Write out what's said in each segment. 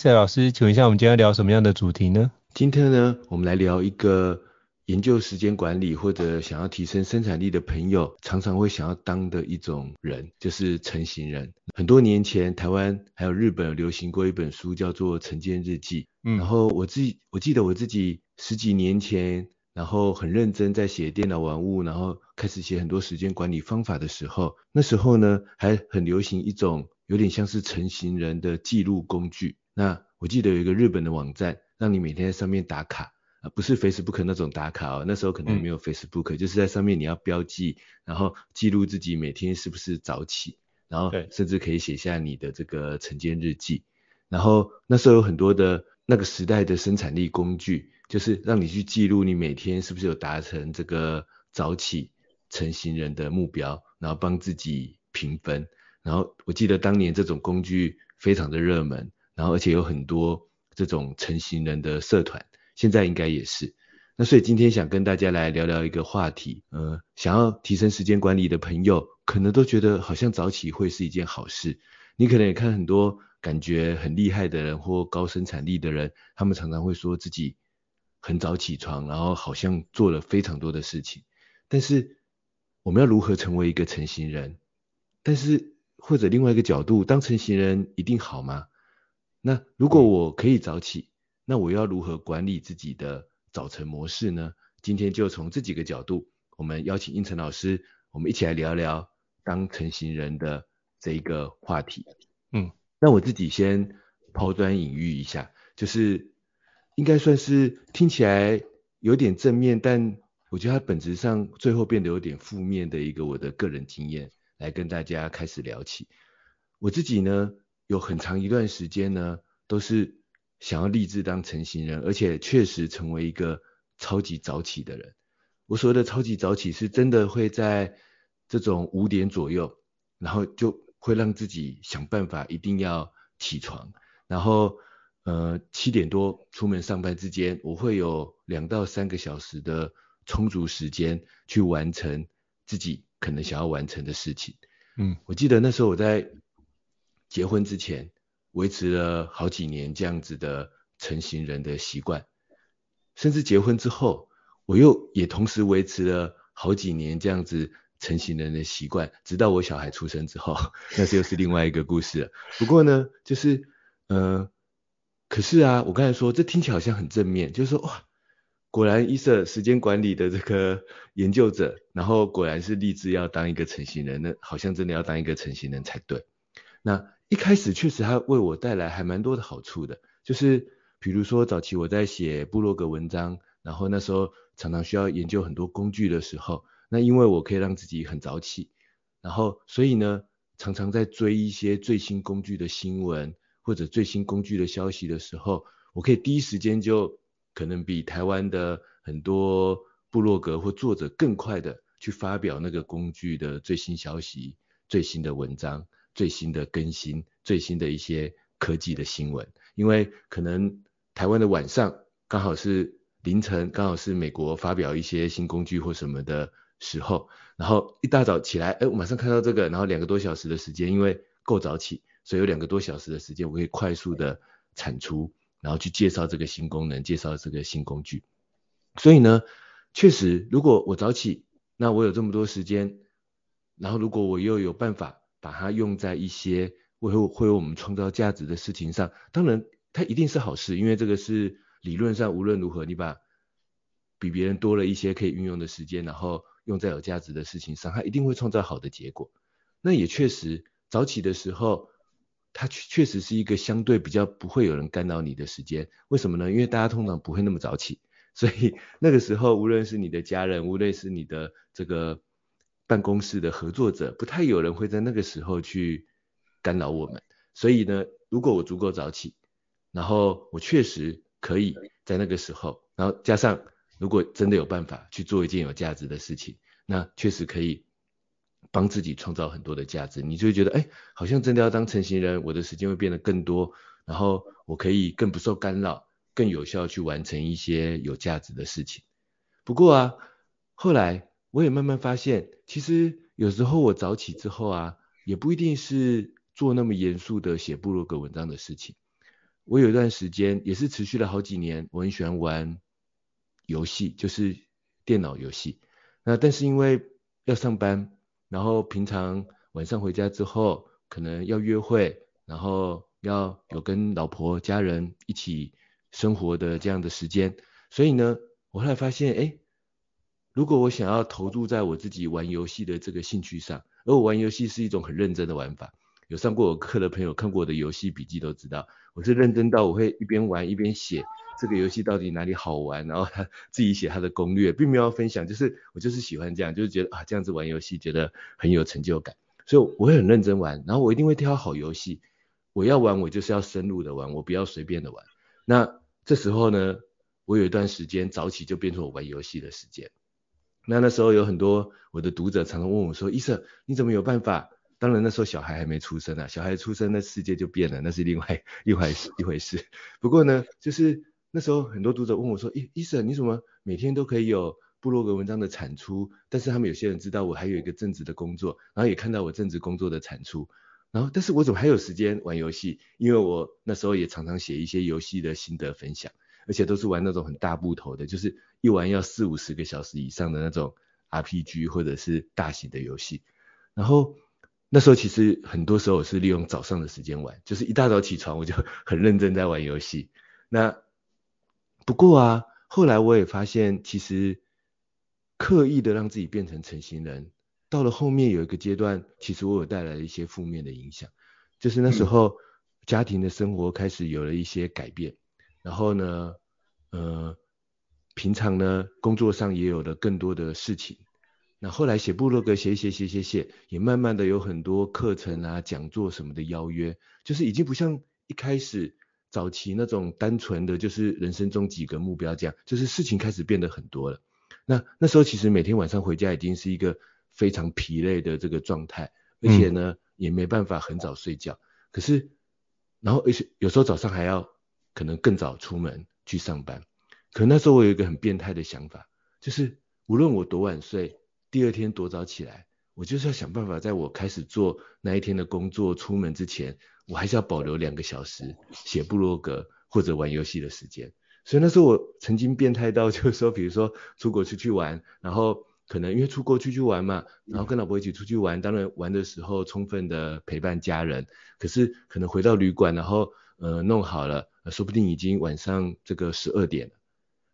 赛老师，请问一下，我们今天要聊什么样的主题呢？今天呢，我们来聊一个研究时间管理或者想要提升生产力的朋友常常会想要当的一种人，就是成型人。很多年前，台湾还有日本有流行过一本书，叫做《晨间日记》。嗯，然后我自己，我记得我自己十几年前，然后很认真在写电脑玩物，然后开始写很多时间管理方法的时候，那时候呢，还很流行一种。有点像是成型人的记录工具。那我记得有一个日本的网站，让你每天在上面打卡啊，不是 Facebook 那种打卡哦，那时候可能没有 Facebook，、嗯、就是在上面你要标记，然后记录自己每天是不是早起，然后甚至可以写下你的这个晨间日记。然后那时候有很多的那个时代的生产力工具，就是让你去记录你每天是不是有达成这个早起成型人的目标，然后帮自己评分。然后我记得当年这种工具非常的热门，然后而且有很多这种成型人的社团，现在应该也是。那所以今天想跟大家来聊聊一个话题，呃，想要提升时间管理的朋友，可能都觉得好像早起会是一件好事。你可能也看很多感觉很厉害的人或高生产力的人，他们常常会说自己很早起床，然后好像做了非常多的事情。但是我们要如何成为一个成型人？但是或者另外一个角度，当成型人一定好吗？那如果我可以早起，那我要如何管理自己的早晨模式呢？今天就从这几个角度，我们邀请应成老师，我们一起来聊聊当成型人的这一个话题。嗯，那我自己先抛砖引玉一下，就是应该算是听起来有点正面，但我觉得它本质上最后变得有点负面的一个我的个人经验。来跟大家开始聊起，我自己呢，有很长一段时间呢，都是想要立志当成型人，而且确实成为一个超级早起的人。我所谓的超级早起，是真的会在这种五点左右，然后就会让自己想办法一定要起床，然后呃七点多出门上班之间，我会有两到三个小时的充足时间去完成自己。可能想要完成的事情，嗯，我记得那时候我在结婚之前维持了好几年这样子的成型人的习惯，甚至结婚之后，我又也同时维持了好几年这样子成型人的习惯，直到我小孩出生之后，那这又是另外一个故事了。不过呢，就是，呃，可是啊，我刚才说这听起来好像很正面，就是说哇。果然，伊瑟时间管理的这个 研究者，然后果然是立志要当一个成型人，那好像真的要当一个成型人才对。那一开始确实还为我带来还蛮多的好处的，就是比如说早期我在写部落格文章，然后那时候常常需要研究很多工具的时候，那因为我可以让自己很早起，然后所以呢，常常在追一些最新工具的新闻或者最新工具的消息的时候，我可以第一时间就。可能比台湾的很多部落格或作者更快的去发表那个工具的最新消息、最新的文章、最新的更新、最新的一些科技的新闻，因为可能台湾的晚上刚好是凌晨，刚好是美国发表一些新工具或什么的时候，然后一大早起来，哎，我马上看到这个，然后两个多小时的时间，因为够早起，所以有两个多小时的时间，我可以快速的产出，然后去介绍这个新功能，介绍这个新工具。所以呢，确实，如果我早起，那我有这么多时间，然后如果我又有办法把它用在一些为会为我们创造价值的事情上，当然它一定是好事，因为这个是理论上无论如何，你把比别人多了一些可以运用的时间，然后用在有价值的事情上，它一定会创造好的结果。那也确实，早起的时候，它确实是一个相对比较不会有人干扰你的时间。为什么呢？因为大家通常不会那么早起。所以那个时候，无论是你的家人，无论是你的这个办公室的合作者，不太有人会在那个时候去干扰我们。所以呢，如果我足够早起，然后我确实可以在那个时候，然后加上如果真的有办法去做一件有价值的事情，那确实可以帮自己创造很多的价值。你就会觉得，哎，好像真的要当成型人，我的时间会变得更多，然后我可以更不受干扰。更有效去完成一些有价值的事情。不过啊，后来我也慢慢发现，其实有时候我早起之后啊，也不一定是做那么严肃的写部落格文章的事情。我有一段时间也是持续了好几年，我很喜欢玩游戏，就是电脑游戏。那但是因为要上班，然后平常晚上回家之后，可能要约会，然后要有跟老婆家人一起。生活的这样的时间，所以呢，我后来发现，哎，如果我想要投入在我自己玩游戏的这个兴趣上，而我玩游戏是一种很认真的玩法，有上过我课的朋友看过我的游戏笔记都知道，我是认真到我会一边玩一边写这个游戏到底哪里好玩，然后他自己写他的攻略，并没有分享，就是我就是喜欢这样，就是觉得啊这样子玩游戏觉得很有成就感，所以我会很认真玩，然后我一定会挑好游戏，我要玩我就是要深入的玩，我不要随便的玩，那。这时候呢，我有一段时间早起就变成我玩游戏的时间。那那时候有很多我的读者常常问我说：“医生，你怎么有办法？”当然那时候小孩还没出生啊，小孩出生那世界就变了，那是另外 一回事一回事。不过呢，就是那时候很多读者问我说：“医医生，你怎么每天都可以有部落格文章的产出？”但是他们有些人知道我还有一个正职的工作，然后也看到我正职工作的产出。然后，但是我怎么还有时间玩游戏？因为我那时候也常常写一些游戏的心得分享，而且都是玩那种很大部头的，就是一玩要四五十个小时以上的那种 RPG 或者是大型的游戏。然后那时候其实很多时候我是利用早上的时间玩，就是一大早起床我就 很认真在玩游戏。那不过啊，后来我也发现，其实刻意的让自己变成成型人。到了后面有一个阶段，其实我有带来一些负面的影响，就是那时候家庭的生活开始有了一些改变，然后呢，呃，平常呢工作上也有了更多的事情，那后来写部落格写写写写写，也慢慢的有很多课程啊、讲座什么的邀约，就是已经不像一开始早期那种单纯的就是人生中几个目标这样，就是事情开始变得很多了。那那时候其实每天晚上回家已经是一个。非常疲累的这个状态，而且呢、嗯、也没办法很早睡觉。可是，然后而且有时候早上还要可能更早出门去上班。可那时候我有一个很变态的想法，就是无论我多晚睡，第二天多早起来，我就是要想办法在我开始做那一天的工作出门之前，我还是要保留两个小时写部落格或者玩游戏的时间。所以那时候我曾经变态到就是说，比如说出国出去玩，然后。可能因为出国出去玩嘛，然后跟老婆一起出去玩，当然玩的时候充分的陪伴家人。可是可能回到旅馆，然后呃弄好了，说不定已经晚上这个十二点了。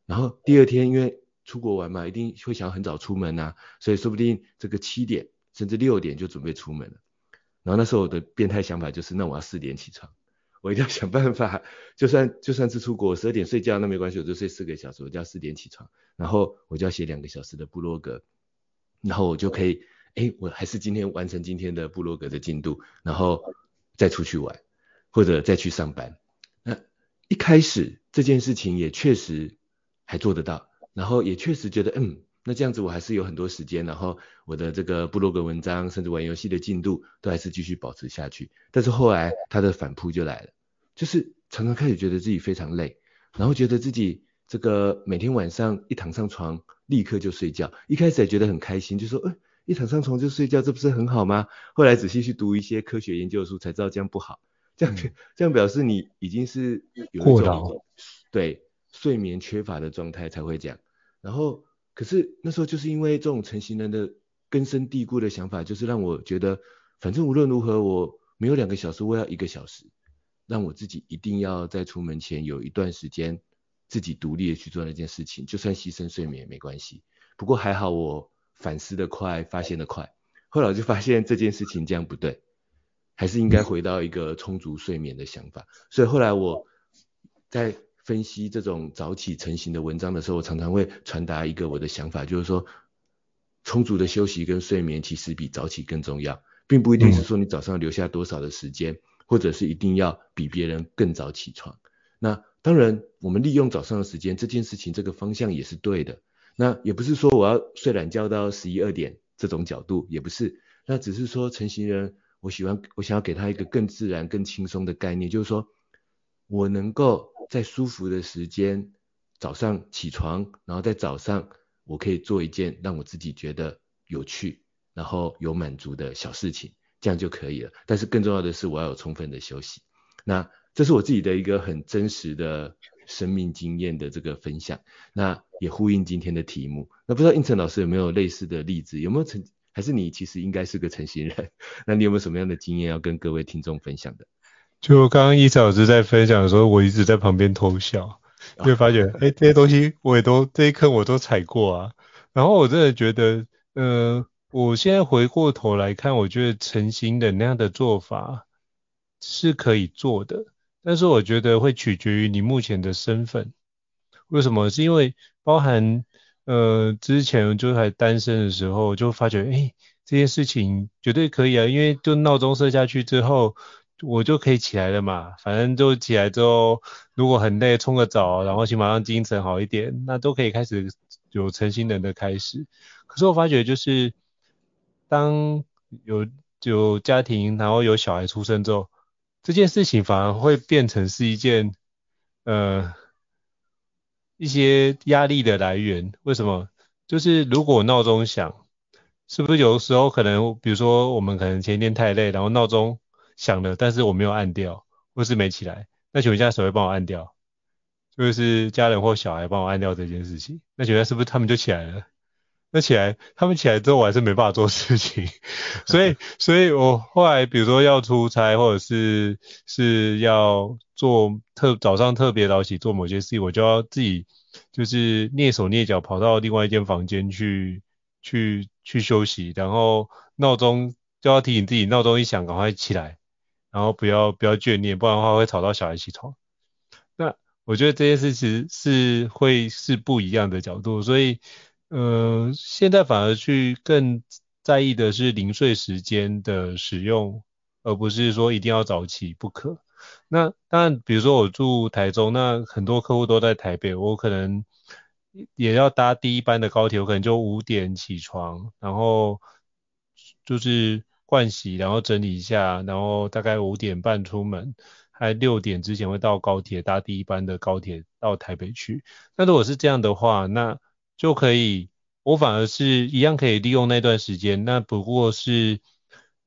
然后第二天因为出国玩嘛，一定会想很早出门呐，所以说不定这个七点甚至六点就准备出门了。然后那时候我的变态想法就是，那我要四点起床。我一定要想办法，就算就算是出国，十二点睡觉那没关系，我就睡四个小时，我就要四点起床，然后我就要写两个小时的部落格，然后我就可以，哎，我还是今天完成今天的部落格的进度，然后再出去玩，或者再去上班。那一开始这件事情也确实还做得到，然后也确实觉得，嗯，那这样子我还是有很多时间，然后我的这个部落格文章，甚至玩游戏的进度都还是继续保持下去。但是后来他的反扑就来了，就是常常开始觉得自己非常累，然后觉得自己这个每天晚上一躺上床立刻就睡觉，一开始也觉得很开心，就说，哎，一躺上床就睡觉，这不是很好吗？后来仔细去读一些科学研究书，才知道这样不好，这样这样表示你已经是有一种对睡眠缺乏的状态才会这样，然后。可是那时候就是因为这种成型人的根深蒂固的想法，就是让我觉得，反正无论如何我没有两个小时，我要一个小时，让我自己一定要在出门前有一段时间自己独立的去做那件事情，就算牺牲睡眠也没关系。不过还好我反思的快，发现的快，后来我就发现这件事情这样不对，还是应该回到一个充足睡眠的想法。所以后来我在。分析这种早起成型的文章的时候，我常常会传达一个我的想法，就是说，充足的休息跟睡眠其实比早起更重要，并不一定是说你早上留下多少的时间，或者是一定要比别人更早起床。那当然，我们利用早上的时间这件事情，这个方向也是对的。那也不是说我要睡懒觉到十一二点这种角度，也不是。那只是说成型人，我喜欢我想要给他一个更自然、更轻松的概念，就是说我能够。在舒服的时间，早上起床，然后在早上我可以做一件让我自己觉得有趣，然后有满足的小事情，这样就可以了。但是更重要的是，我要有充分的休息。那这是我自己的一个很真实的生命经验的这个分享。那也呼应今天的题目。那不知道应成老师有没有类似的例子？有没有曾，还是你其实应该是个成型人？那你有没有什么样的经验要跟各位听众分享的？就刚刚胤丞老师在分享的时候，我一直在旁边偷笑，就发觉，哎、欸，这些东西我也都这一课我都踩过啊。然后我真的觉得，呃，我现在回过头来看，我觉得成型的那样的做法是可以做的，但是我觉得会取决于你目前的身份。为什么？是因为包含，呃，之前就还单身的时候，就发觉，哎、这件事情绝对可以啊，因为就闹钟设下去之后。我就可以起来了嘛，反正就起来之后，如果很累，冲个澡，然后起码让精神好一点，那都可以开始有晨型人的开始。可是我发觉就是，当有有家庭，然后有小孩出生之后，这件事情反而会变成是一件，呃，一些压力的来源。为什么？就是如果闹钟响，是不是有时候可能，比如说我们可能前一天太累，然后闹钟。响了，但是我没有按掉，或是没起来。那请问一下，谁会帮我按掉？就是家人或小孩帮我按掉这件事情。那请问是不是他们就起来了？起来，他们起来之后，我还是没办法做事情。所以，所以我后来比如说要出差，或者是是要做特早上特别早起做某些事情，我就要自己就是蹑手蹑脚跑到另外一间房间去去去休息，然后闹钟就要提醒自己，闹钟一响，赶快起来。然后不要不要眷恋，不然的话会吵到小孩起床。那我觉得这件事其实是会是不一样的角度，所以呃现在反而去更在意的是零碎时间的使用，而不是说一定要早起不可。那当然，比如说我住台中，那很多客户都在台北，我可能也要搭第一班的高铁，我可能就五点起床，然后就是。盥洗，然后整理一下，然后大概五点半出门，还六点之前会到高铁，搭第一班的高铁到台北去。那如果是这样的话，那就可以，我反而是一样可以利用那段时间。那不过是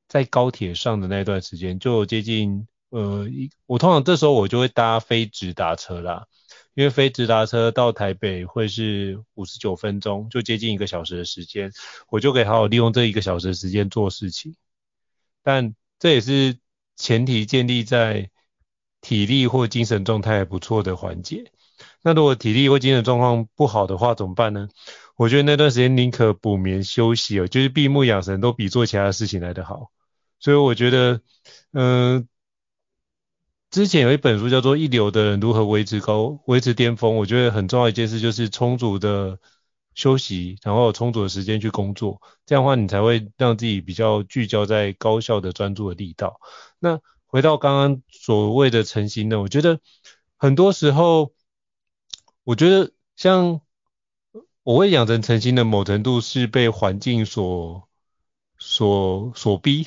在高铁上的那段时间，就接近呃，我通常这时候我就会搭非直达车啦。因为非直达车到台北会是五十九分钟，就接近一个小时的时间，我就可以好好利用这一个小时的时间做事情。但这也是前提建立在体力或精神状态不错的环节。那如果体力或精神状况不好的话怎么办呢？我觉得那段时间宁可补眠休息哦，就是闭目养神都比做其他事情来得好。所以我觉得，嗯、之前有一本书叫做《一流的人如何维持高维持巅峰》，我觉得很重要一件事就是充足的。休息，然后充足的时间去工作，这样的话你才会让自己比较聚焦在高效的专注的力道。那回到刚刚所谓的晨型呢，我觉得很多时候，我觉得像我会养成诚心的某程度是被环境所所所逼。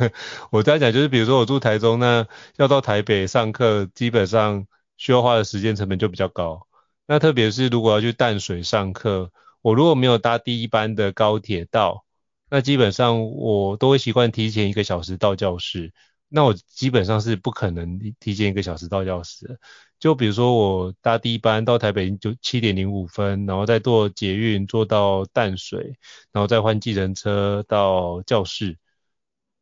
我在讲就是，比如说我住台中，那要到台北上课，基本上需要花的时间成本就比较高。那特别是如果要去淡水上课，我如果没有搭第一班的高铁到，那基本上我都会习惯提前一个小时到教室。那我基本上是不可能提前一个小时到教室。就比如说我搭第一班到台北就七点零五分，然后再坐捷运坐到淡水，然后再换计程车到教室，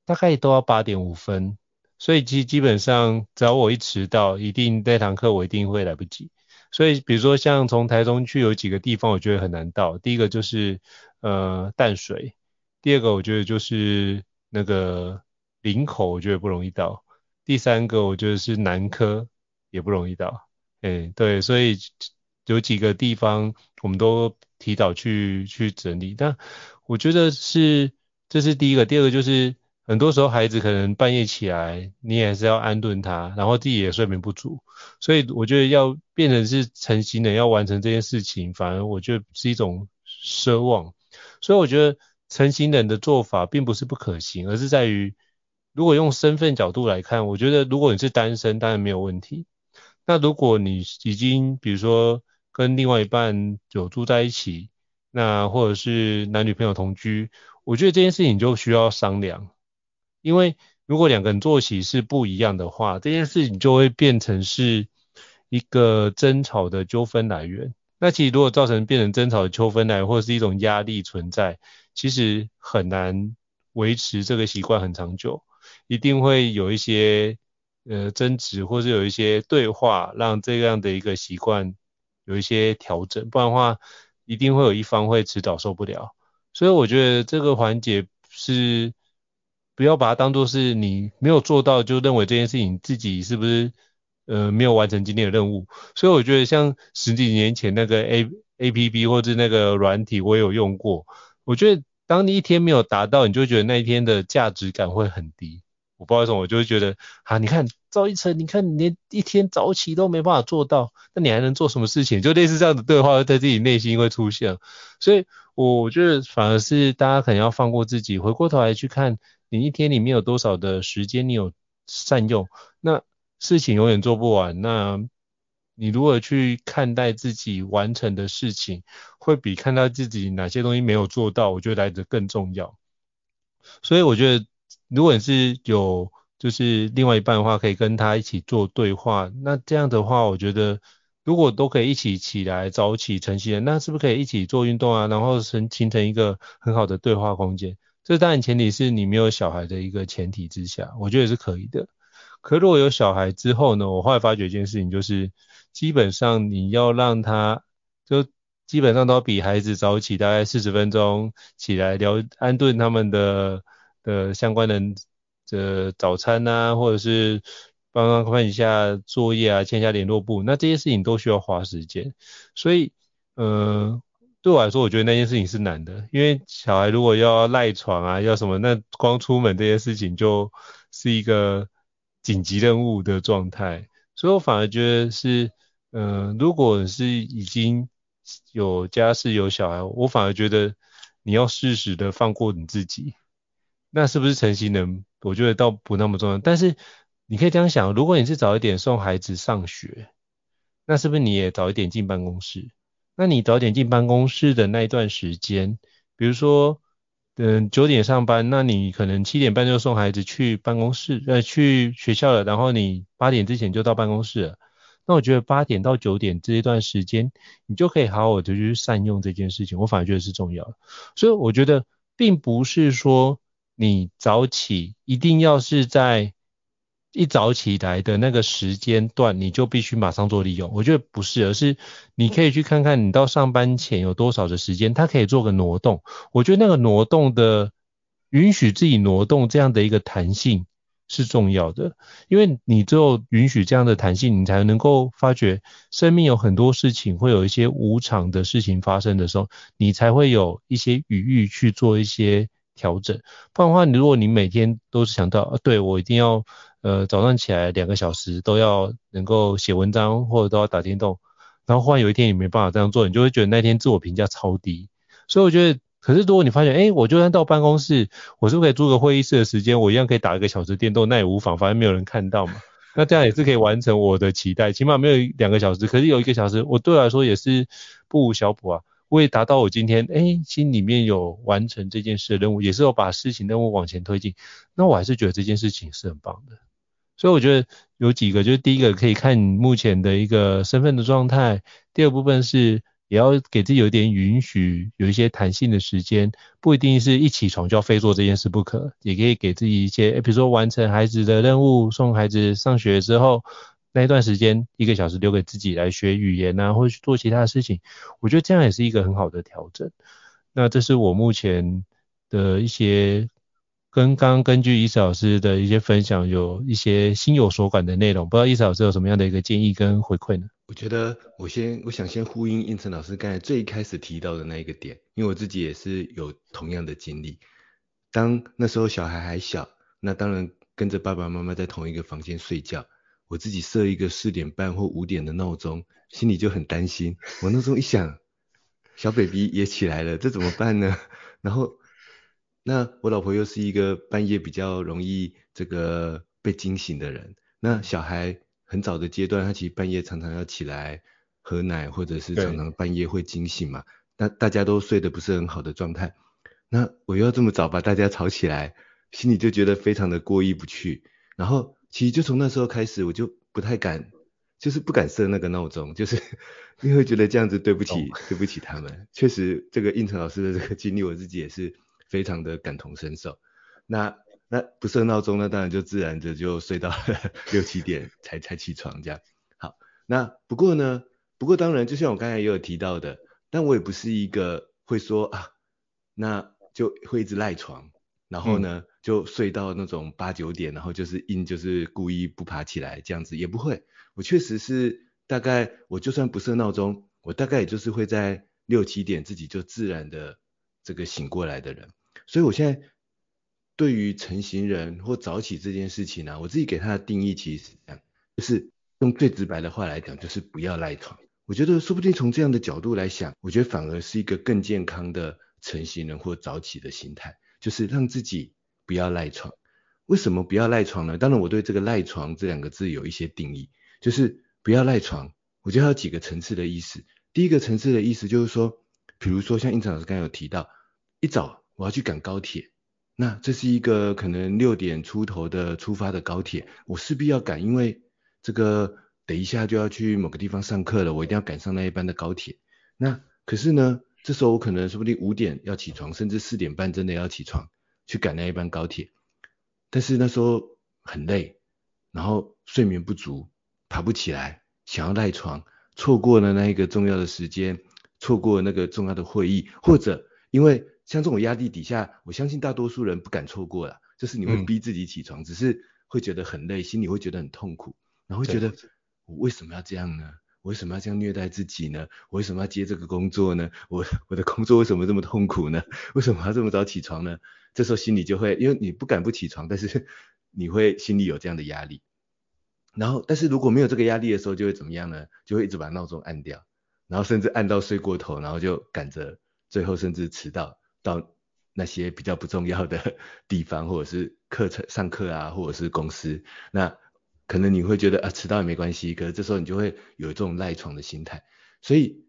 大概都要八点五分。所以基基本上只要我一迟到，一定那堂课我一定会来不及。所以比如说像从台中去有几个地方我觉得很难到，第一个就是呃淡水，第二个我觉得就是那个。林口我觉得不容易到，第三个我觉得是南科也不容易到，哎，对，所以有几个地方我们都提早去去整理，但我觉得是这是第一个，第二个就是很多时候孩子可能半夜起来，你也是要安顿他，然后自己也睡眠不足，所以我觉得要变成是成型的要完成这件事情，反而我觉得是一种奢望，所以我觉得成型人的做法并不是不可行，而是在于。如果用身份角度来看，我觉得如果你是单身，当然没有问题。那如果你已经比如说跟另外一半有住在一起，那或者是男女朋友同居，我觉得这件事情就需要商量。因为如果两个人作息是不一样的话，这件事情就会变成是一个争吵的纠纷来源。那其实如果造成变成争吵的纠纷来，或者是一种压力存在，其实很难维持这个习惯很长久。一定会有一些呃争执，或是有一些对话，让这样的一个习惯有一些调整，不然的话，一定会有一方会迟早受不了。所以我觉得这个环节是不要把它当做是你没有做到，就认为这件事情自己是不是呃没有完成今天的任务。所以我觉得像十几年前那个 A A P P 或者那个软体，我也有用过。我觉得当你一天没有达到，你就觉得那一天的价值感会很低。我不知道为什么，我就会觉得啊，你看赵一成，你看你连一天早起都没办法做到，那你还能做什么事情？就类似这样的对话在自己内心会出现，所以我觉得反而是大家可能要放过自己，回过头来去看你一天里面有多少的时间你有善用，那事情永远做不完。那你如何去看待自己完成的事情，会比看待自己哪些东西没有做到，我觉得来得更重要。所以我觉得。如果你是有就是另外一半的话，可以跟他一起做对话。那这样的话，我觉得如果都可以一起起来早起晨起，那是不是可以一起做运动啊？然后形形成一个很好的对话空间。这当然前提是你没有小孩的一个前提之下，我觉得是可以的。可如果有小孩之后呢，我后来发觉一件事情，就是基本上你要让他就基本上都比孩子早起大概四十分钟起来聊安顿他们的。的相关的的早餐啊，或者是帮忙看一下作业啊，签一下联络簿，那这些事情都需要花时间。所以，呃，对我来说，我觉得那件事情是难的，因为小孩如果要赖床啊，要什么，那光出门这件事情就是一个紧急任务的状态。所以我反而觉得是，呃，如果是已经有家室有小孩，我反而觉得你要适时的放过你自己。那是不是成型人？我觉得倒不那么重要。但是你可以这样想，如果你是早一点送孩子上学，那是不是你也早一点进办公室？那你早点进办公室的那一段时间，比如说，嗯，九点上班，那你可能七点半就送孩子去办公室，呃，去学校了，然后你八点之前就到办公室了。那我觉得八点到九点这一段时间，你就可以好好的去善用这件事情。我反而觉得是重要的。所以我觉得并不是说。你早起一定要是在一早起来的那个时间段，你就必须马上做利用。我觉得不是，而是你可以去看看你到上班前有多少的时间，它可以做个挪动。我觉得那个挪动的允许自己挪动这样的一个弹性是重要的，因为你只有允许这样的弹性，你才能够发觉生命有很多事情会有一些无常的事情发生的时候，你才会有一些余裕去做一些。调整，不然的话，你如果你每天都是想到，啊、对我一定要，呃，早上起来两个小时都要能够写文章或者都要打电动，然后忽然有一天你没办法这样做，你就会觉得那天自我评价超低。所以我觉得，可是如果你发现，哎，我就算到办公室，我是不是可以租个会议室的时间，我一样可以打一个小时电动，那也无妨，反正没有人看到嘛。那这样也是可以完成我的期待，起码没有两个小时，可是有一个小时，我对我来说也是不无小补啊。我也达到我今天哎心里面有完成这件事的任务，也是有把事情任务往前推进。那我还是觉得这件事情是很棒的。所以我觉得有几个，就是第一个可以看你目前的一个身份的状态，第二部分是。也要给自己有点允许，有一些弹性的时间，不一定是一起床就要非做这件事不可，也可以给自己一些，比如说完成孩子的任务，送孩子上学之后那一段时间，一个小时留给自己来学语言啊，或者去做其他的事情，我觉得这样也是一个很好的调整。那这是我目前的一些。跟刚根据伊慈老师的一些分享，有一些心有所感的内容，不知道伊慈老师有什么样的一个建议跟回馈呢？我觉得我先我想先呼应胤丞老师刚才最开始提到的那一个点，因为我自己也是有同样的经历。当那时候小孩还小，那当然跟着爸爸妈妈在同一个房间睡觉，我自己设一个四点半或五点的闹钟，心里就很担心。我闹钟一响，小 baby 也起来了，这怎么办呢？然后。那我老婆又是一个半夜比较容易这个被惊醒的人。那小孩很早的阶段，他其实半夜常常要起来喝奶，或者是常常半夜会惊醒嘛。那大家都睡得不是很好的状态，那我又要这么早把大家吵起来，心里就觉得非常的过意不去。然后其实就从那时候开始，我就不太敢，就是不敢设那个闹钟，就是因为觉得这样子对不起，对不起他们。确实，这个应成老师的这个经历，我自己也是。非常的感同身受，那那不设闹钟，那当然就自然的就睡到 六七点才才起床这样。好，那不过呢，不过当然就像我刚才也有提到的，但我也不是一个会说啊，那就会一直赖床，然后呢、嗯、就睡到那种八九点，然后就是硬就是故意不爬起来这样子也不会。我确实是大概我就算不设闹钟，我大概也就是会在六七点自己就自然的这个醒过来的人。所以，我现在对于晨型人或早起这件事情呢、我自己给他的定义其实是这样，就是用最直白的话来讲，就是不要赖床。我觉得说不定从这样的角度来想，我觉得反而是一个更健康的晨型人或早起的心态，就是让自己不要赖床。为什么不要赖床呢？当然，我对这个赖床这两个字有一些定义，就是不要赖床。我觉得它有几个层次的意思。第一个层次的意思就是说，比如说像胤丞老师刚才有提到，一早。我要去赶高铁，那这是一个可能六点出头的出发的高铁，我势必要赶，因为这个等一下就要去某个地方上课了，我一定要赶上那一班的高铁。那可是呢，这时候我可能说不定五点要起床，甚至四点半真的要起床去赶那一班高铁，但是那时候很累，然后睡眠不足，爬不起来，想要赖床，错过了那一个重要的时间，错过了那个重要的会议，或者因为。像这种压力底下，我相信大多数人不敢错过了，就是你会逼自己起床，嗯、只是会觉得很累，心里会觉得很痛苦，然后会觉得我为什么要这样呢？为什么要这样虐待自己呢？我为什么要接这个工作呢？我 我的工作为什么这么痛苦呢？为什么要这么早起床呢？这时候心里就会，因为你不敢不起床，但是 你会心里有这样的压力。然后，但是如果没有这个压力的时候，就会怎么样呢？就会一直把闹钟按掉，然后甚至按到睡过头，然后就赶着最后甚至迟到。到那些比较不重要的地方，或者是课程上课啊，或者是公司，那可能你会觉得啊迟到也没关系，可是这时候你就会有这种赖床的心态。所以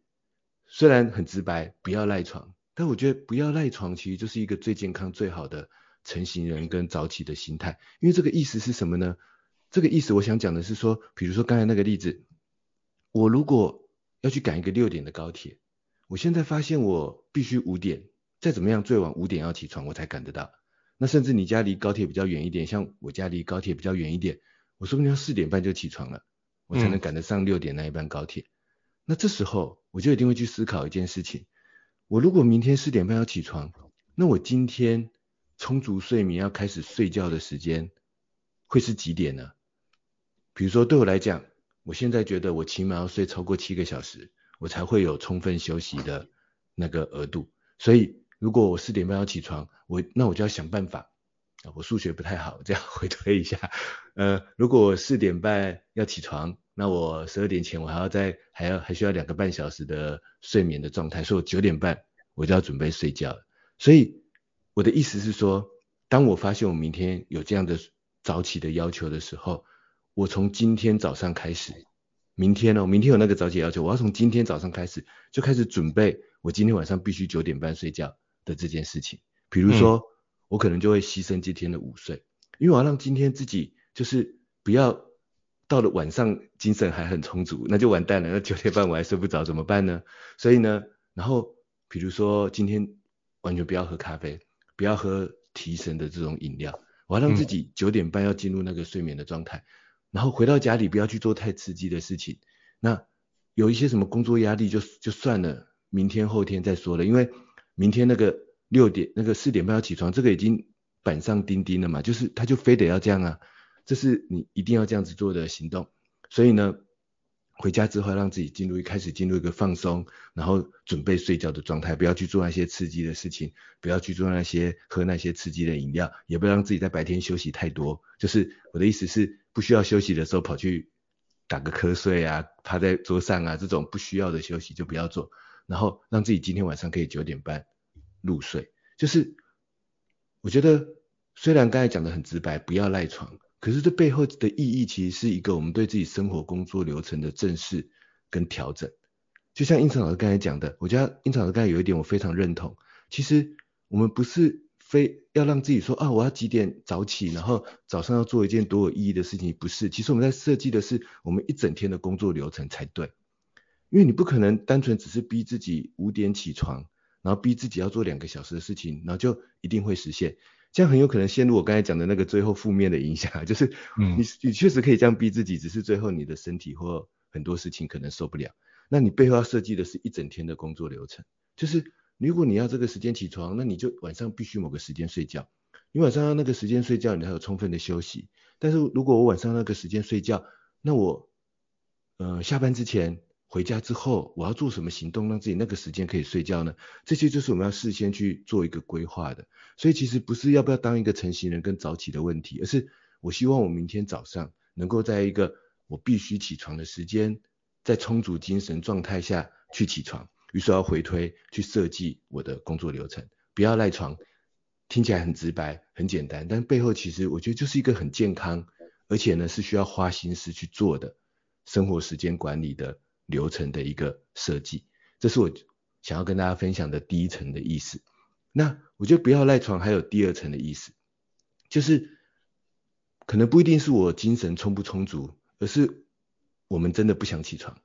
虽然很直白，不要赖床，但我觉得不要赖床其实就是一个最健康、最好的晨型人跟早起的心态。因为这个意思是什么呢？这个意思我想讲的是说，比如说刚才那个例子，我如果要去赶一个六点的高铁，我现在发现我必须五点。再怎么样，最晚五点要起床，我才赶得到。那甚至你家离高铁比较远一点，像我家离高铁比较远一点，我说不定要四点半就起床了，我才能赶得上六点那一班高铁。嗯。那这时候我就一定会去思考一件事情：我如果明天四点半要起床，那我今天充足睡眠要开始睡觉的时间会是几点呢？比如说对我来讲，我现在觉得我起码要睡超过七个小时，我才会有充分休息的那个额度。所以。如果我四点半要起床，我那我就要想办法啊，我数学不太好，这样回推一下。呃，如果我四点半要起床，那我十二点前我还要在还要还需要两个半小时的睡眠的状态，所以我九点半我就要准备睡觉了。所以我的意思是说，当我发现我明天有这样的早起的要求的时候，我从今天早上开始，明天呢、哦，明天有那个早起要求，我要从今天早上开始就开始准备，我今天晚上必须九点半睡觉的这件事情。比如说，嗯、我可能就会牺牲今天的午睡，因为我要让今天自己就是不要到了晚上精神还很充足，那就完蛋了。那九点半我还睡不着怎么办呢？所以呢，然后比如说今天完全不要喝咖啡，不要喝提神的这种饮料，我要让自己九点半要进入那个睡眠的状态，然后回到家里不要去做太刺激的事情。那有一些什么工作压力就就算了，明天后天再说了，因为明天那个。六点那个四点半要起床，这个已经板上钉钉了嘛，就是他就非得要这样啊，这是你一定要这样子做的行动。所以呢，回家之后让自己进入一开始进入一个放松，然后准备睡觉的状态，不要去做那些刺激的事情，不要去做那些喝那些刺激的饮料，也不要让自己在白天休息太多。就是我的意思是，不需要休息的时候跑去打个瞌睡啊，趴在桌上啊，这种不需要的休息就不要做，然后让自己今天晚上可以九点半。入睡，就是我觉得虽然刚才讲的很直白，不要赖床，可是这背后的意义其实是一个我们对自己生活工作流程的正视跟调整。就像胤丞老师刚才讲的，我觉得胤丞老师刚才有一点我非常认同，其实我们不是非要让自己说啊，我要几点早起，然后早上要做一件多有意义的事情，不是，其实我们在设计的是我们一整天的工作流程才对，因为你不可能单纯只是逼自己五点起床。然后逼自己要做两个小时的事情，然后就一定会实现，这样很有可能陷入我刚才讲的那个最后负面的影响，就是你你确实可以这样逼自己，只是最后你的身体或很多事情可能受不了。那你背后要设计的是一整天的工作流程，就是如果你要这个时间起床，那你就晚上必须某个时间睡觉，你晚上要那个时间睡觉，你才有充分的休息。但是如果我晚上那个时间睡觉，那我呃下班之前。回家之后，我要做什么行动，让自己那个时间可以睡觉呢？这些就是我们要事先去做一个规划的。所以其实不是要不要当一个晨型人跟早起的问题，而是我希望我明天早上能够在一个我必须起床的时间，在充足精神状态下去起床。于是要回推去设计我的工作流程，不要赖床。听起来很直白，很简单，但背后其实我觉得就是一个很健康，而且呢是需要花心思去做的生活时间管理的。流程的一个设计，这是我想要跟大家分享的第一层的意思。那我觉得不要赖床，还有第二层的意思，就是可能不一定是我精神充不充足，而是我们真的不想起床。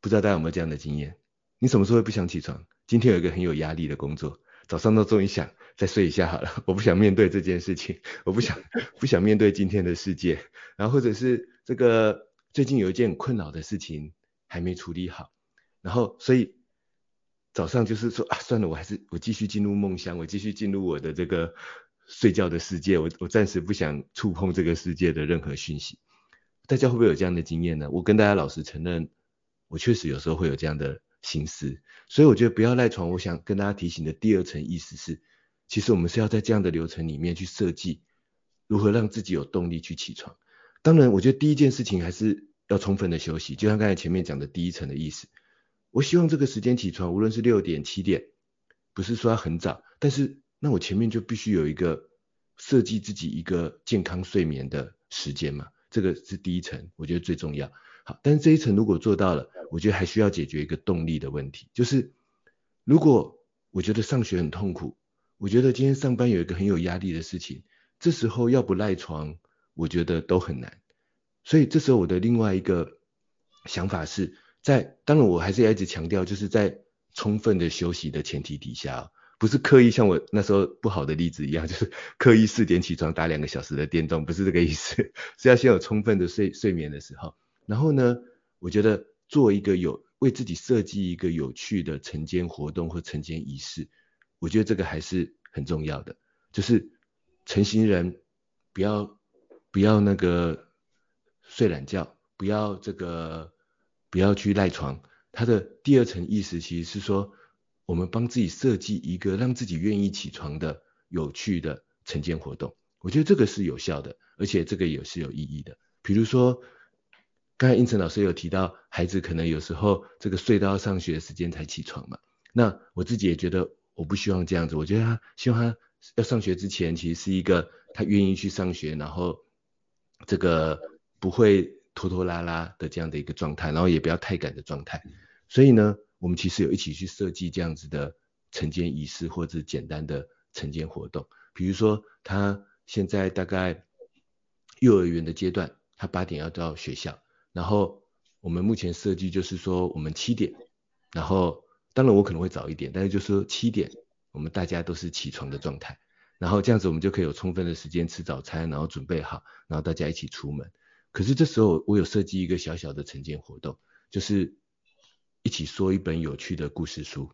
不知道大家有没有这样的经验？你什么时候会不想起床？今天有一个很有压力的工作，早上都终于想再睡一下好了，我不想面对这件事情，我不想不想面对今天的世界。然后或者是这个最近有一件困扰的事情。还没处理好，然后所以早上就是说啊，算了，我还是我继续进入梦乡，我继续进入我的这个睡觉的世界，我我暂时不想触碰这个世界的任何讯息。大家会不会有这样的经验呢？我跟大家老实承认，我确实有时候会有这样的心思。所以我觉得不要赖床。我想跟大家提醒的第二层意思是，其实我们是要在这样的流程里面去设计如何让自己有动力去起床。当然，我觉得第一件事情还是。要充分的休息，就像刚才前面讲的第一层的意思。我希望这个时间起床，无论是六点、七点，不是说要很早，但是那我前面就必须有一个设计自己一个健康睡眠的时间嘛，这个是第一层，我觉得最重要。好，但是这一层如果做到了，我觉得还需要解决一个动力的问题，就是如果我觉得上学很痛苦，我觉得今天上班有一个很有压力的事情，这时候要不赖床，我觉得都很难。所以这时候我的另外一个想法是在，当然我还是一直强调，就是在充分的休息的前提底下，不是刻意像我那时候不好的例子一样，就是 刻意四点起床打两个小时的电动，不是这个意思，是要先有充分的睡睡眠的时候。然后呢，我觉得做一个有为自己设计一个有趣的晨间活动或晨间仪式，我觉得这个还是很重要的，就是晨型人不要不要那个。睡懒觉，不要这个，不要去赖床。它的第二层意思其实是说，我们帮自己设计一个让自己愿意起床的有趣的晨间活动。我觉得这个是有效的，而且这个也是有意义的。比如说，刚才胤丞老师有提到，孩子可能有时候这个睡到上学时间才起床嘛。那我自己也觉得，我不希望这样子。我觉得他希望他要上学之前，其实是一个他愿意去上学，然后这个不会拖拖拉拉的这样的一个状态，然后也不要太赶的状态。所以呢，我们其实有一起去设计这样子的晨间仪式，或者简单的晨间活动。比如说，他现在大概幼儿园的阶段，他八点要到学校，然后我们目前设计就是说，我们七点，然后当然我可能会早一点，但是就是说七点，我们大家都是起床的状态，然后这样子我们就可以有充分的时间吃早餐，然后准备好，然后大家一起出门。可是这时候我有设计一个小小的晨间活动，就是一起说一本有趣的故事书，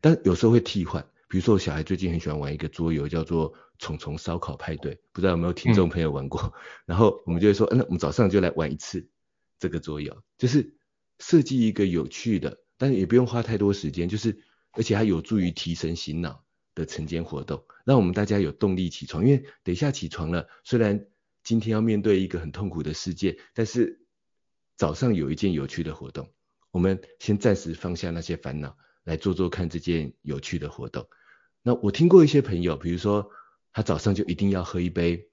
但有时候会替换。比如说，我小孩最近很喜欢玩一个桌游，叫做《虫虫烧烤派对》，不知道有没有听众朋友玩过？嗯、然后我们就会说，嗯，那我们早上就来玩一次这个桌游，就是设计一个有趣的，但是也不用花太多时间，就是而且还有助于提神醒脑的晨间活动，让我们大家有动力起床。因为等一下起床了，虽然今天要面对一个很痛苦的世界，但是早上有一件有趣的活动，我们先暂时放下那些烦恼。来做做看这件有趣的活动。那我听过一些朋友，比如说他早上就一定要喝一杯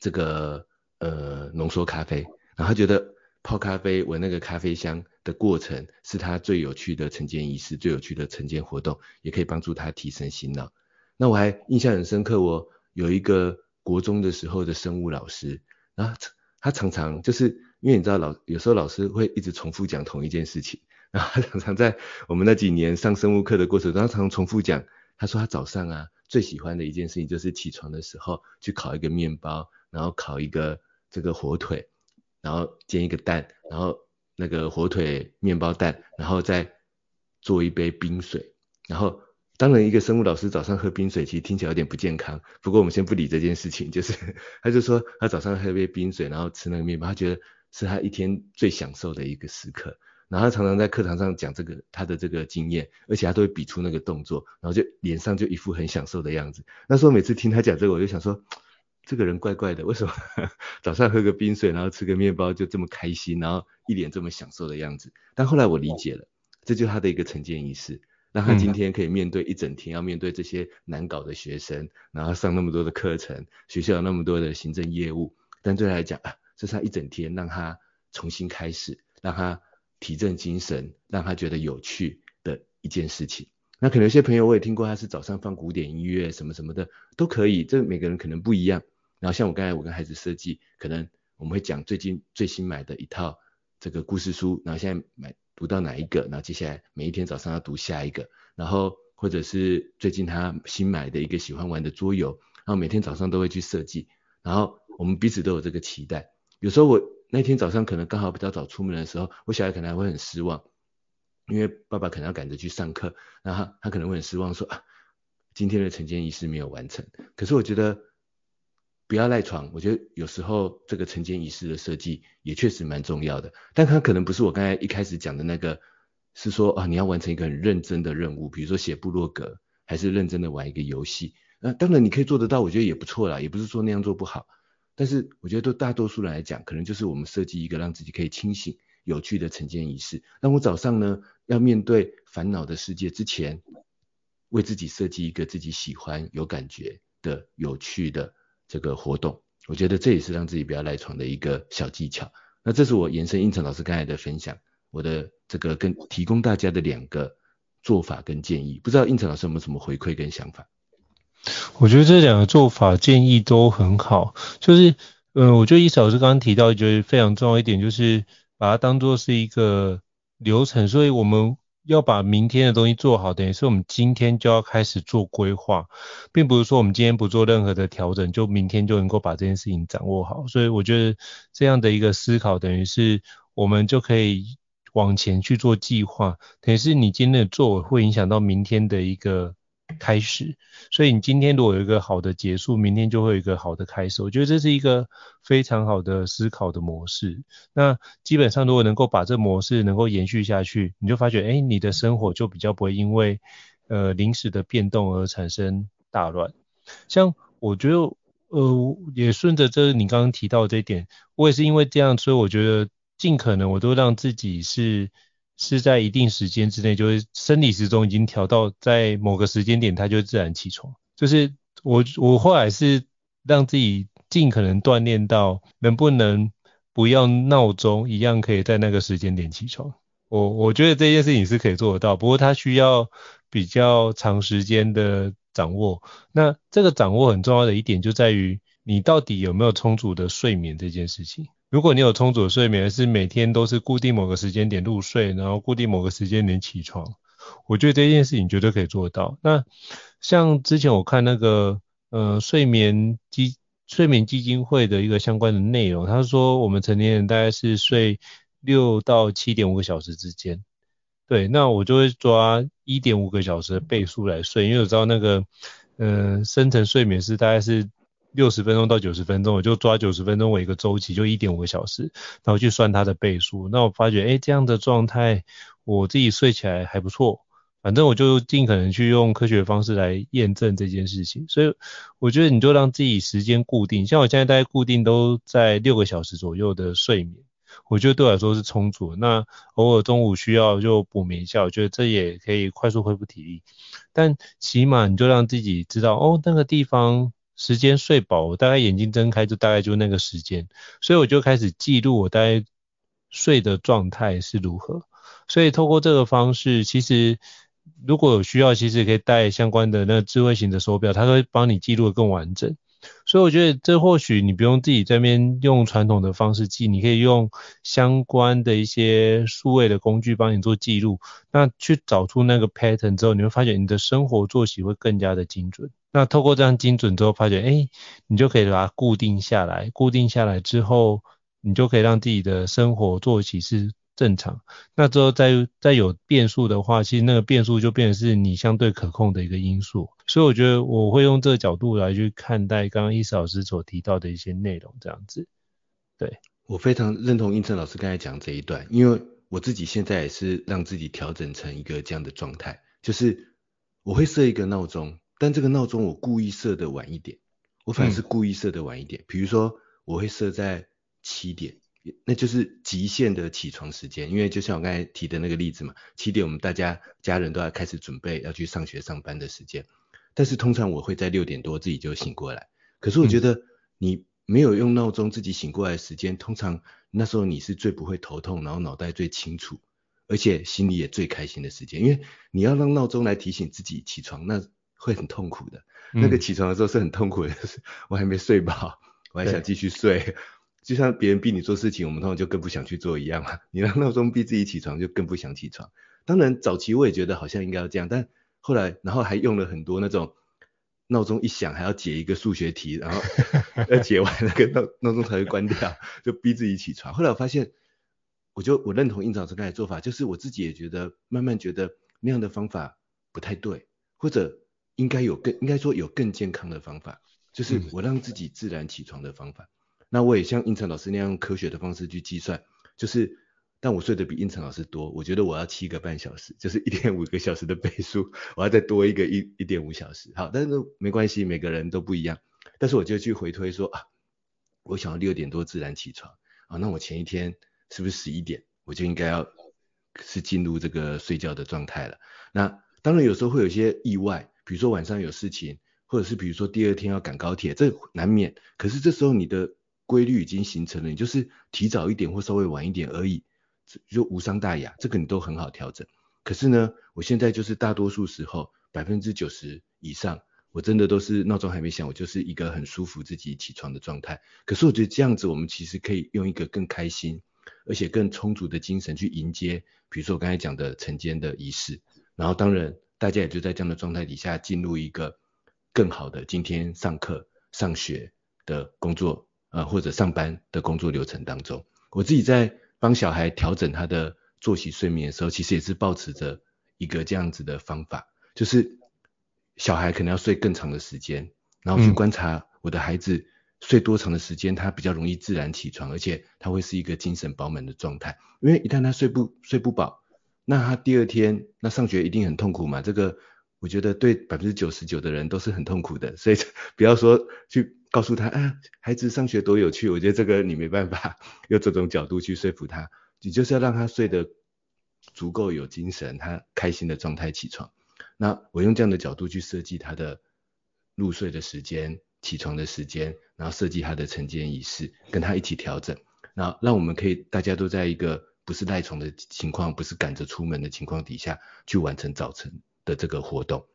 这个呃浓缩咖啡，然后他觉得泡咖啡闻那个咖啡香的过程是他最有趣的晨间仪式，最有趣的晨间活动，也可以帮助他提神醒脑。那我还印象很深刻，我有一个国中的时候的生物老师，然后他常常就是因为你知道老有时候老师会一直重复讲同一件事情。然后他常常在我们那几年上生物课的过程中，他常常重复讲，他说他早上啊最喜欢的一件事情就是起床的时候去烤一个面包，然后烤一个这个火腿，然后煎一个蛋，然后那个火腿面包蛋，然后再做一杯冰水。然后当然一个生物老师早上喝冰水其实听起来有点不健康，不过我们先不理这件事情，就是他就说他早上喝一杯冰水，然后吃那个面包，他觉得是他一天最享受的一个时刻。然后他常常在课堂上讲这个他的这个经验，而且他都会比出那个动作，然后就脸上就一副很享受的样子。那时候每次听他讲这个，我就想说，这个人怪怪的，为什么早上喝个冰水，然后吃个面包就这么开心，然后一脸这么享受的样子？但后来我理解了，这就是他的一个晨间仪式，让他今天可以面对一整天要面对这些难搞的学生，然后上那么多的课程，学校有那么多的行政业务，但对他来讲啊，这是他一整天让他重新开始，让他。提振精神，让他觉得有趣的一件事情。那可能有些朋友我也听过，他是早上放古典音乐什么什么的都可以，这每个人可能不一样。然后像我刚才我跟孩子设计，可能我们会讲最近最新买的一套这个故事书，然后现在买读到哪一个，然后接下来每一天早上要读下一个，然后或者是最近他新买的一个喜欢玩的桌游，然后每天早上都会去设计，然后我们彼此都有这个期待。有时候我。那天早上可能刚好比较早出门的时候，我小孩可能还会很失望，因为爸爸可能要赶着去上课，然后他，他可能会很失望说啊，今天的晨间仪式没有完成。可是我觉得不要赖床，我觉得有时候这个晨间仪式的设计也确实蛮重要的，但他可能不是我刚才一开始讲的那个，是说啊你要完成一个很认真的任务，比如说写部落格，还是认真的玩一个游戏，那当然你可以做得到，我觉得也不错啦，也不是说那样做不好。但是我觉得对大多数人来讲，可能就是我们设计一个让自己可以清醒、有趣的晨间仪式。那我早上呢，要面对烦恼的世界之前，为自己设计一个自己喜欢、有感觉的有趣的这个活动。我觉得这也是让自己不要赖床的一个小技巧。那这是我延伸胤丞老师刚才的分享，我的这个跟提供大家的两个做法跟建议。不知道胤丞老师有没有什么回馈跟想法？我觉得这两个做法建议都很好，就是，嗯，我觉得伊嫂老师刚刚提到，觉得非常重要一点，就是把它当做是一个流程，所以我们要把明天的东西做好，等于是我们今天就要开始做规划，并不是说我们今天不做任何的调整，就明天就能够把这件事情掌握好。所以我觉得这样的一个思考，等于是我们就可以往前去做计划，等于是你今天的做会影响到明天的一个。开始，所以你今天如果有一个好的结束，明天就会有一个好的开始。我觉得这是一个非常好的思考的模式。那基本上如果能够把这模式能够延续下去，你就发觉，哎，你的生活就比较不会因为呃临时的变动而产生大乱。像我觉得，呃，也顺着这你刚刚提到的这一点，我也是因为这样，所以我觉得尽可能我都让自己是是在一定时间之内，就是生理时钟已经调到在某个时间点，它就自然起床。就是我我后来是让自己尽可能锻炼到能不能不要闹钟一样可以在那个时间点起床。我我觉得这件事情是可以做得到，不过它需要比较长时间的掌握。那这个掌握很重要的一点就在于你到底有没有充足的睡眠这件事情。如果你有充足的睡眠，是每天都是固定某个时间点入睡，然后固定某个时间点起床，我觉得这件事情绝对可以做到。那像之前我看那个呃睡眠基睡眠基金会的一个相关的内容，他说我们成年人大概是睡六到七点五个小时之间。对，那我就会抓一点五个小时的倍数来睡，因为我知道那个呃深层睡眠是大概是。六十分钟到九十分钟，我就抓九十分钟为一个周期，就一点五个小时，然后去算它的倍数。那我发觉，哎，这样的状态，我自己睡起来还不错。反正我就尽可能去用科学的方式来验证这件事情。所以我觉得你就让自己时间固定，像我现在大概固定都在六个小时左右的睡眠，我觉得对我来说是充足。那偶尔中午需要就补眠一下，我觉得这也可以快速恢复体力。但起码你就让自己知道，哦，那个地方。时间睡饱，我大概眼睛睁开就大概就那个时间，所以我就开始记录我大概睡的状态是如何。所以透过这个方式，其实如果有需要，其实可以带相关的那个智慧型的手表，它会帮你记录的更完整。所以我觉得这或许你不用自己这边用传统的方式记，你可以用相关的一些数位的工具帮你做记录。那去找出那个 pattern 之后，你会发现你的生活作息会更加的精准。那透过这样精准之后，发觉，哎，你就可以把它固定下来。固定下来之后，你就可以让自己的生活作息是正常。那之后再再有变数的话，其实那个变数就变成是你相对可控的一个因素。所以我觉得我会用这个角度来去看待刚刚伊斯老师所提到的一些内容，这样子。对，我非常认同应正老师刚才讲这一段，因为我自己现在也是让自己调整成一个这样的状态，就是我会设一个闹钟。但这个闹钟我故意设的晚一点，我反而是故意设的晚一点。嗯、比如说，我会设在七点，那就是极限的起床时间。因为就像我刚才提的那个例子嘛，七点我们大家家人都要开始准备要去上学上班的时间。但是通常我会在六点多自己就醒过来。可是我觉得你没有用闹钟自己醒过来的时间，通常那时候你是最不会头痛，然后脑袋最清楚，而且心里也最开心的时间。因为你要让闹钟来提醒自己起床，那会很痛苦的，那个起床的时候是很痛苦的，嗯、我还没睡饱，我还想继续睡，对就像别人逼你做事情，我们通常就更不想去做一样嘛。你让闹钟逼自己起床，就更不想起床。当然早期我也觉得好像应该要这样，但后来然后还用了很多那种闹钟一响还要解一个数学题，然后 要解完那个闹闹钟才会关掉，就逼自己起床。后来我发现，我就我认同胤丞老师刚才做法，就是我自己也觉得慢慢觉得那样的方法不太对，或者。应该有更，应该说有更健康的方法，就是我让自己自然起床的方法。嗯、那我也像胤丞老师那样用科学的方式去计算，就是，但我睡得比胤丞老师多，我觉得我要七个半小时，就是一点五个小时的倍数，我要再多一个一一点五小时。好，但是没关系，每个人都不一样。但是我就去回推说啊，我想要六点多自然起床啊，那我前一天是不是十一点我就应该要是进入这个睡觉的状态了？那当然有时候会有些意外。比如说晚上有事情，或者是比如说第二天要赶高铁，这难免。可是这时候你的规律已经形成了，你就是提早一点或稍微晚一点而已，就无伤大雅，这个你都很好调整。可是呢，我现在就是大多数时候百分之九十以上，我真的都是闹钟还没响，我就是一个很舒服自己起床的状态。可是我觉得这样子，我们其实可以用一个更开心，而且更充足的精神去迎接，比如说我刚才讲的晨间的仪式，然后当然。大家也就在这样的状态底下进入一个更好的今天上课、上学的工作，呃，或者上班的工作流程当中。我自己在帮小孩调整他的作息睡眠的时候，其实也是保持着一个这样子的方法，就是小孩可能要睡更长的时间，然后去观察我的孩子睡多长的时间，他比较容易自然起床，而且他会是一个精神饱满的状态。因为一旦他睡不睡不饱，那他第二天那上学一定很痛苦嘛？这个我觉得对百分之九十九的人都是很痛苦的，所以 不要说去告诉他，啊，孩子上学多有趣，我觉得这个你没办法 用这种角度去说服他，你就是要让他睡得足够有精神，他开心的状态起床。那我用这样的角度去设计他的入睡的时间、起床的时间，然后设计他的晨间仪式，跟他一起调整，那让我们可以大家都在一个不是赖床的情况，不是赶着出门的情况底下去完成早晨的这个活动。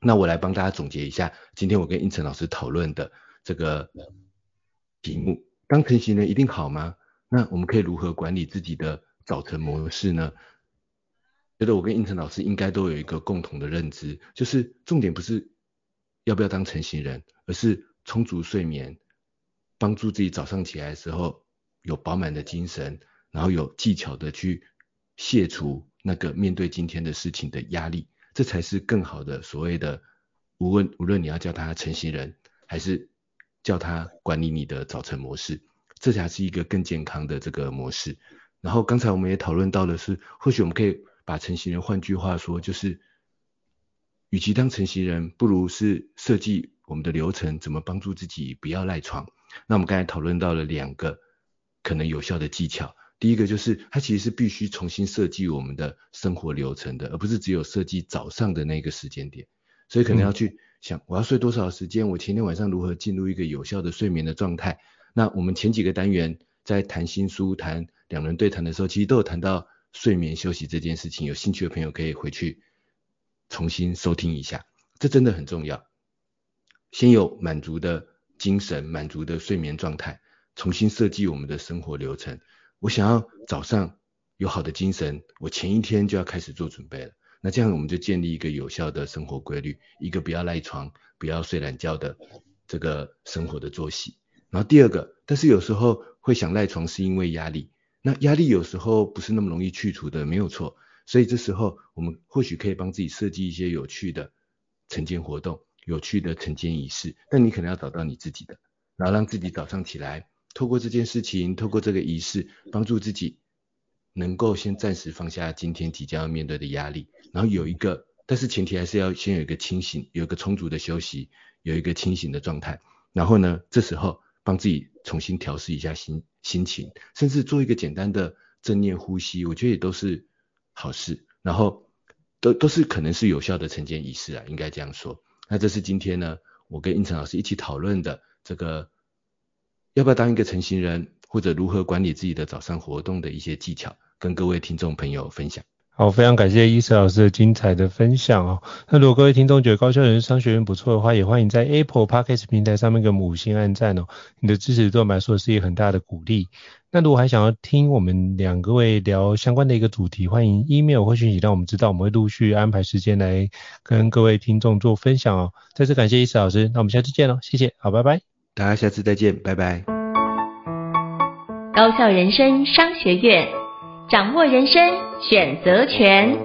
那我来帮大家总结一下，今天我跟胤丞老师讨论的这个题目：当晨型人一定好吗？那我们可以如何管理自己的早晨模式呢？觉得我跟应成老师应该都有一个共同的认知，就是重点不是要不要当晨型人，而是充足睡眠，帮助自己早上起来的时候有饱满的精神，然后有技巧的去卸除那个面对今天的事情的压力。这才是更好的所谓的，无论无论你要叫他晨型人，还是叫他管理你的早晨模式，这才是一个更健康的这个模式。然后刚才我们也讨论到的是，或许我们可以把成型人换句话说，就是与其当成型人，不如是设计我们的流程，怎么帮助自己不要赖床。那我们刚才讨论到了两个可能有效的技巧。第一个就是，它其实是必须重新设计我们的生活流程的，而不是只有设计早上的那个时间点。所以可能要去想，我要睡多少时间，我前天晚上如何进入一个有效的睡眠的状态。那我们前几个单元在谈新书、谈两人对谈的时候，其实都有谈到睡眠休息这件事情。有兴趣的朋友可以回去重新收听一下，这真的很重要。先有满足的精神、满足的睡眠状态，重新设计我们的生活流程。我想要早上有好的精神，我前一天就要开始做准备了。那这样我们就建立一个有效的生活规律，一个不要赖床、不要睡懒觉的这个生活的作息。然后第二个，但是有时候会想赖床是因为压力，那压力有时候不是那么容易去除的，没有错。所以这时候我们或许可以帮自己设计一些有趣的晨间活动、有趣的晨间仪式，但你可能要找到你自己的，然后让自己早上起来。透过这件事情，透过这个仪式，帮助自己能够先暂时放下今天即将要面对的压力，然后有一个，但是前提还是要先有一个清醒，有一个充足的休息，有一个清醒的状态。然后呢，这时候帮自己重新调试一下心心情，甚至做一个简单的正念呼吸，我觉得也都是好事。然后都都是可能是有效的晨间仪式啊，应该这样说。那这是今天呢，我跟胤丞老师一起讨论的这个。要不要当一个成型人，或者如何管理自己的早上活动的一些技巧，跟各位听众朋友分享。好，非常感谢医师老师的精彩的分享哦。那如果各位听众觉得高效人生商学院不错的话，也欢迎在 Apple Podcast 平台上面给我们五星按赞哦。你的支持对我们来说是一个很大的鼓励。那如果还想要听我们两个位聊相关的一个主题，欢迎 email 或讯息让我们知道，我们会陆续安排时间来跟各位听众做分享哦。再次感谢医师老师，那我们下次见喽，谢谢，好，拜拜。大家下次再见，拜拜。高校人生商学院，掌握人生选择权。